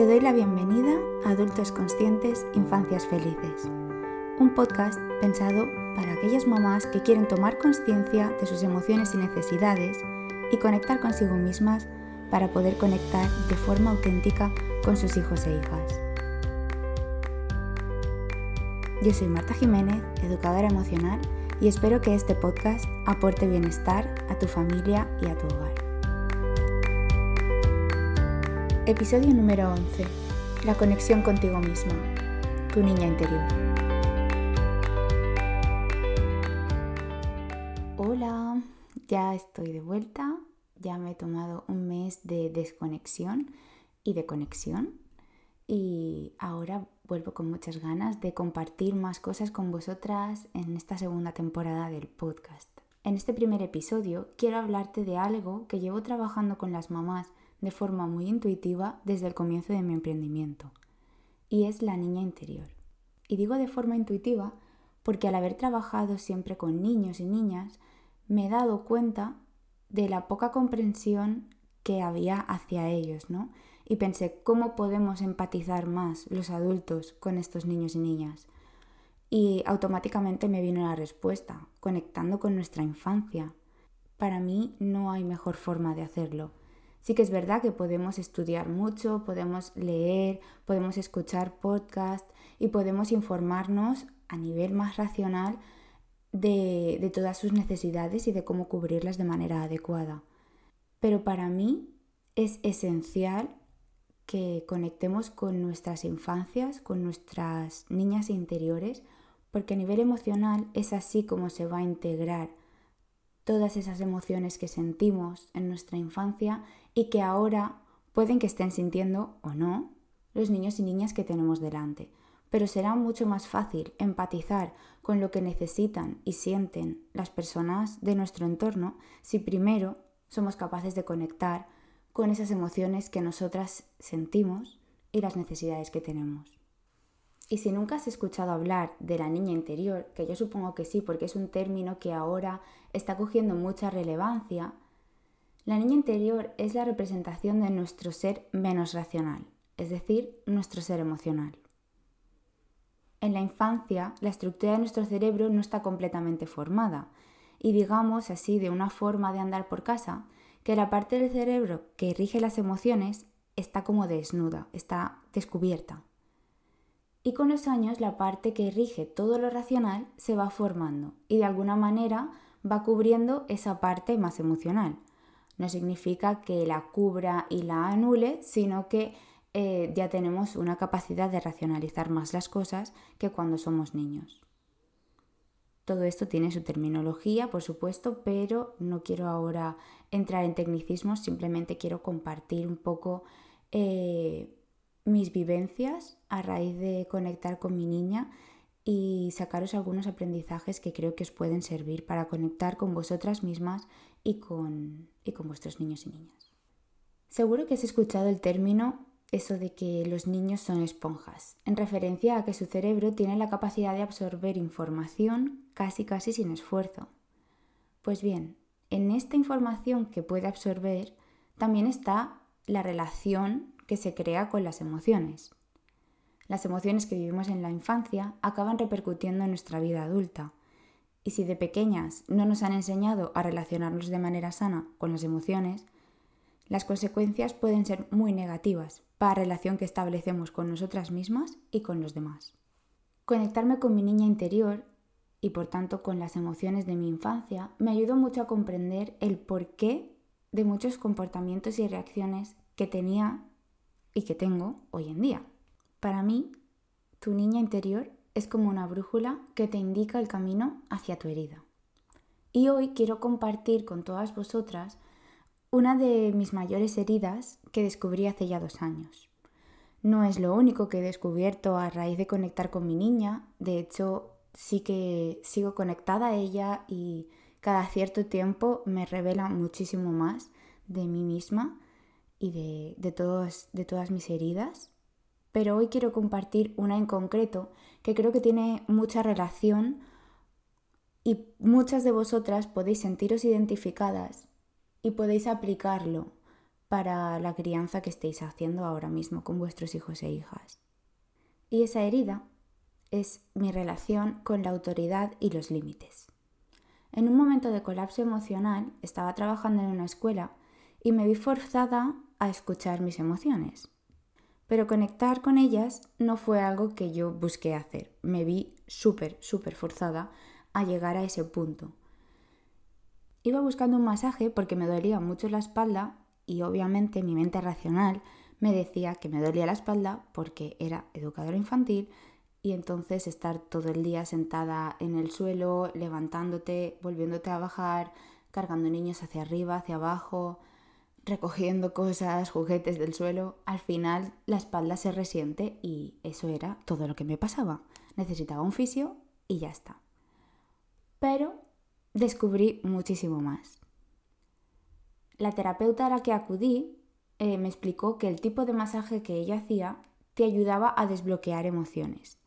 Te doy la bienvenida a Adultos Conscientes, Infancias Felices, un podcast pensado para aquellas mamás que quieren tomar conciencia de sus emociones y necesidades y conectar consigo mismas para poder conectar de forma auténtica con sus hijos e hijas. Yo soy Marta Jiménez, educadora emocional, y espero que este podcast aporte bienestar a tu familia y a tu hogar. Episodio número 11. La conexión contigo misma, tu niña interior. Hola, ya estoy de vuelta, ya me he tomado un mes de desconexión y de conexión y ahora vuelvo con muchas ganas de compartir más cosas con vosotras en esta segunda temporada del podcast. En este primer episodio quiero hablarte de algo que llevo trabajando con las mamás de forma muy intuitiva desde el comienzo de mi emprendimiento, y es la niña interior. Y digo de forma intuitiva porque al haber trabajado siempre con niños y niñas, me he dado cuenta de la poca comprensión que había hacia ellos, ¿no? y pensé, ¿cómo podemos empatizar más los adultos con estos niños y niñas? Y automáticamente me vino la respuesta, conectando con nuestra infancia. Para mí no hay mejor forma de hacerlo. Sí que es verdad que podemos estudiar mucho, podemos leer, podemos escuchar podcasts y podemos informarnos a nivel más racional de, de todas sus necesidades y de cómo cubrirlas de manera adecuada. Pero para mí es esencial que conectemos con nuestras infancias, con nuestras niñas interiores, porque a nivel emocional es así como se va a integrar todas esas emociones que sentimos en nuestra infancia y que ahora pueden que estén sintiendo o no los niños y niñas que tenemos delante. Pero será mucho más fácil empatizar con lo que necesitan y sienten las personas de nuestro entorno si primero somos capaces de conectar con esas emociones que nosotras sentimos y las necesidades que tenemos. Y si nunca has escuchado hablar de la niña interior, que yo supongo que sí, porque es un término que ahora está cogiendo mucha relevancia, la niña interior es la representación de nuestro ser menos racional, es decir, nuestro ser emocional. En la infancia, la estructura de nuestro cerebro no está completamente formada, y digamos así, de una forma de andar por casa, que la parte del cerebro que rige las emociones está como desnuda, está descubierta. Y con los años la parte que rige todo lo racional se va formando y de alguna manera va cubriendo esa parte más emocional. No significa que la cubra y la anule, sino que eh, ya tenemos una capacidad de racionalizar más las cosas que cuando somos niños. Todo esto tiene su terminología, por supuesto, pero no quiero ahora entrar en tecnicismos, simplemente quiero compartir un poco eh, mis vivencias a raíz de conectar con mi niña y sacaros algunos aprendizajes que creo que os pueden servir para conectar con vosotras mismas y con, y con vuestros niños y niñas. Seguro que has escuchado el término eso de que los niños son esponjas, en referencia a que su cerebro tiene la capacidad de absorber información casi casi sin esfuerzo. Pues bien, en esta información que puede absorber también está la relación que se crea con las emociones. Las emociones que vivimos en la infancia acaban repercutiendo en nuestra vida adulta. Y si de pequeñas no nos han enseñado a relacionarnos de manera sana con las emociones, las consecuencias pueden ser muy negativas para la relación que establecemos con nosotras mismas y con los demás. Conectarme con mi niña interior y por tanto con las emociones de mi infancia me ayudó mucho a comprender el porqué de muchos comportamientos y reacciones que tenía y que tengo hoy en día. Para mí, tu niña interior es como una brújula que te indica el camino hacia tu herida. Y hoy quiero compartir con todas vosotras una de mis mayores heridas que descubrí hace ya dos años. No es lo único que he descubierto a raíz de conectar con mi niña, de hecho sí que sigo conectada a ella y cada cierto tiempo me revela muchísimo más de mí misma y de, de, de todas mis heridas. Pero hoy quiero compartir una en concreto que creo que tiene mucha relación y muchas de vosotras podéis sentiros identificadas y podéis aplicarlo para la crianza que estéis haciendo ahora mismo con vuestros hijos e hijas. Y esa herida es mi relación con la autoridad y los límites. En un momento de colapso emocional estaba trabajando en una escuela y me vi forzada a escuchar mis emociones. Pero conectar con ellas no fue algo que yo busqué hacer. Me vi súper, súper forzada a llegar a ese punto. Iba buscando un masaje porque me dolía mucho la espalda y obviamente mi mente racional me decía que me dolía la espalda porque era educadora infantil y entonces estar todo el día sentada en el suelo, levantándote, volviéndote a bajar, cargando niños hacia arriba, hacia abajo, recogiendo cosas, juguetes del suelo, al final la espalda se resiente y eso era todo lo que me pasaba. Necesitaba un fisio y ya está. Pero descubrí muchísimo más. La terapeuta a la que acudí eh, me explicó que el tipo de masaje que ella hacía te ayudaba a desbloquear emociones.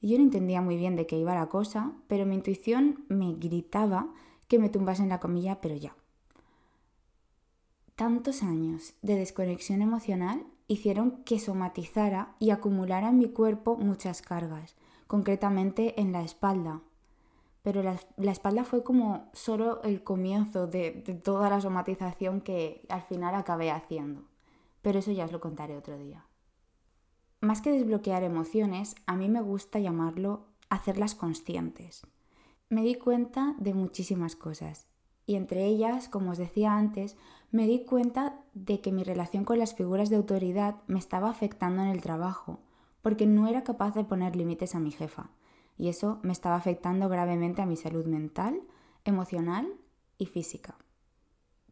Y yo no entendía muy bien de qué iba la cosa, pero mi intuición me gritaba que me tumbase en la comilla, pero ya. Tantos años de desconexión emocional hicieron que somatizara y acumulara en mi cuerpo muchas cargas, concretamente en la espalda. Pero la, espalda fue como solo el comienzo de toda la somatización que al final acabé haciendo. Pero eso ya os lo contaré otro día. Más que desbloquear emociones, a mí me gusta llamarlo hacerlas conscientes. Me di cuenta de muchísimas cosas y entre ellas, como os decía antes, me di cuenta de que mi relación con las figuras de autoridad me estaba afectando en el trabajo, porque no era capaz de poner límites a mi jefa, y eso me estaba afectando gravemente a mi salud mental, emocional y física.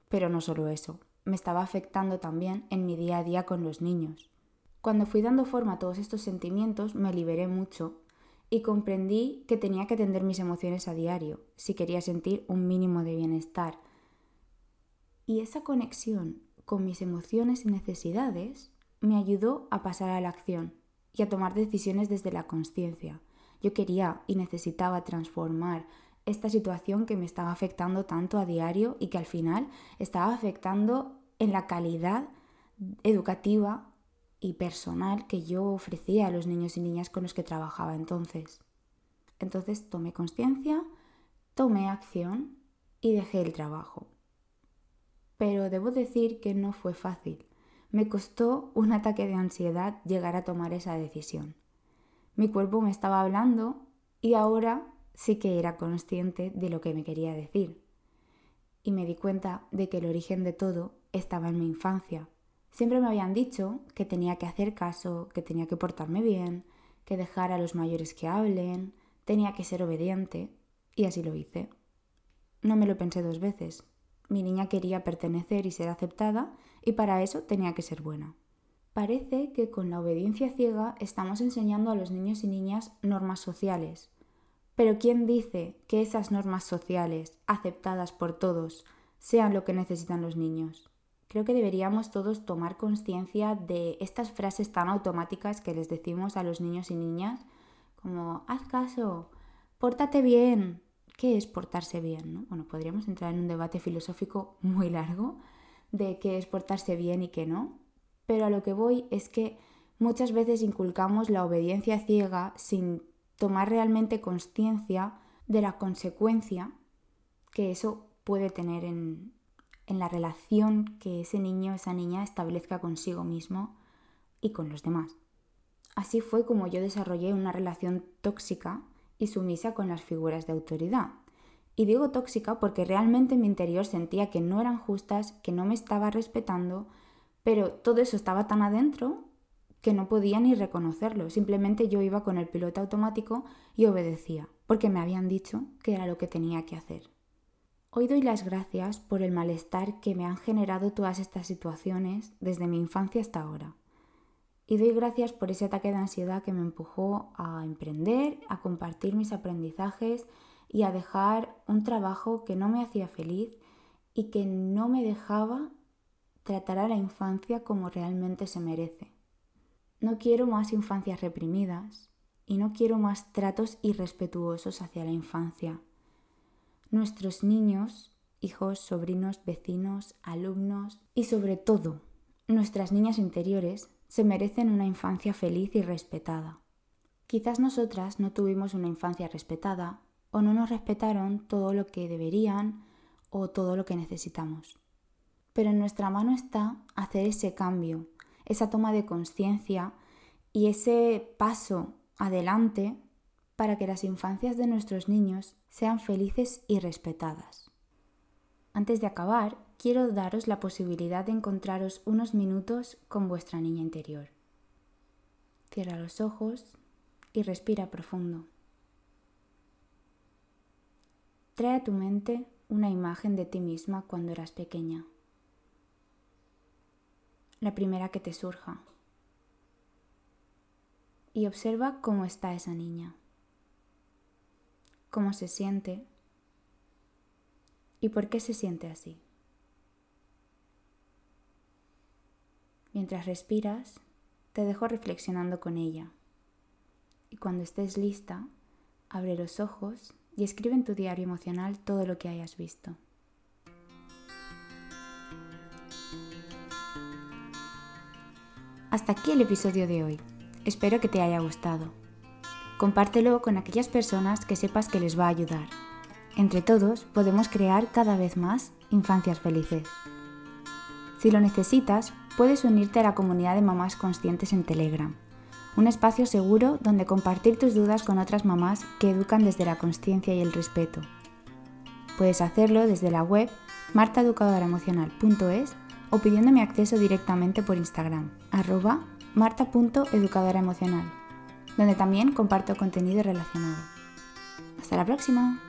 Pero no solo eso, me estaba afectando también en mi día a día con los niños. Cuando fui dando forma a todos estos sentimientos, me liberé mucho y comprendí que tenía que atender mis emociones a diario si quería sentir un mínimo de bienestar. Y esa conexión con mis emociones y necesidades me ayudó a pasar a la acción y a tomar decisiones desde la conciencia. Yo quería y necesitaba transformar esta situación que me estaba afectando tanto a diario y que al final estaba afectando en la calidad educativa y personal que yo ofrecía a los niños y niñas con los que trabajaba entonces. Entonces tomé conciencia, tomé acción y dejé el trabajo. Pero debo decir que no fue fácil. Me costó un ataque de ansiedad llegar a tomar esa decisión. Mi cuerpo me estaba hablando y ahora sí que era consciente de lo que me quería decir. Y me di cuenta de que el origen de todo estaba en mi infancia, Siempre me habían dicho que tenía que hacer caso, que tenía que portarme bien, que dejar a los mayores que hablen, tenía que ser obediente, y así lo hice. No me lo pensé dos veces. Mi niña quería pertenecer y ser aceptada, y para eso tenía que ser buena. Parece que con la obediencia ciega estamos enseñando a los niños y niñas normas sociales. Pero ¿quién dice que esas normas sociales, aceptadas por todos, sean lo que necesitan los niños? Creo que deberíamos todos tomar conciencia de estas frases tan automáticas que les decimos a los niños y niñas, como haz caso, pórtate bien. ¿Qué es portarse bien? Bueno, podríamos entrar en un debate filosófico muy largo de qué es portarse bien y qué no, pero a lo que voy es que muchas veces inculcamos la obediencia ciega sin tomar realmente conciencia de la consecuencia que eso puede tener en, en la relación que ese niño esa niña establezca consigo mismo y con los demás. Así fue como yo desarrollé una relación tóxica y sumisa con las figuras de autoridad. Y digo tóxica porque realmente en mi interior sentía que no eran justas, que no me estaba respetando, pero todo eso estaba tan adentro que no podía ni reconocerlo. Simplemente yo iba con el piloto automático y obedecía, porque me habían dicho que era lo que tenía que hacer. Hoy doy las gracias por el malestar que me han generado todas estas situaciones desde mi infancia hasta ahora. Y doy gracias por ese ataque de ansiedad que me empujó a emprender, a compartir mis aprendizajes y a dejar un trabajo que no me hacía feliz y que no me dejaba tratar a la infancia como realmente se merece. No quiero más infancias reprimidas y no quiero más tratos irrespetuosos hacia la infancia nuestros niños, hijos, sobrinos, vecinos, alumnos y sobre todo nuestras niñas interiores se merecen una infancia feliz y respetada. Quizás nosotras no tuvimos una infancia respetada o no nos respetaron todo lo que deberían o todo lo que necesitamos. Pero en nuestra mano está hacer ese cambio, esa toma de conciencia y ese paso adelante para que las infancias de nuestros niños sean felices y respetadas. Antes de acabar, quiero daros la posibilidad de encontraros unos minutos con vuestra niña interior. Cierra los ojos y respira profundo. Trae a tu mente una imagen de ti misma cuando eras pequeña. La primera que te surja. Y observa cómo está esa niña. Cómo se siente y por qué se siente así. Mientras respiras, te dejo reflexionando con ella. Y cuando estés lista, abre los ojos y escribe en tu diario emocional todo lo que hayas visto. Hasta aquí el episodio de hoy. Espero que te haya gustado. Compártelo con aquellas personas que sepas que les va a ayudar. Entre todos podemos crear cada vez más infancias felices. Si lo necesitas, puedes unirte a la comunidad de mamás conscientes en Telegram, un espacio seguro donde compartir tus dudas con otras mamás que educan desde la conciencia y el respeto. Puedes hacerlo desde la web martaeducadoraemocional.es o pidiéndome acceso directamente por Instagram, arroba marta.educadoraemocional, donde también comparto contenido relacionado. Hasta la próxima.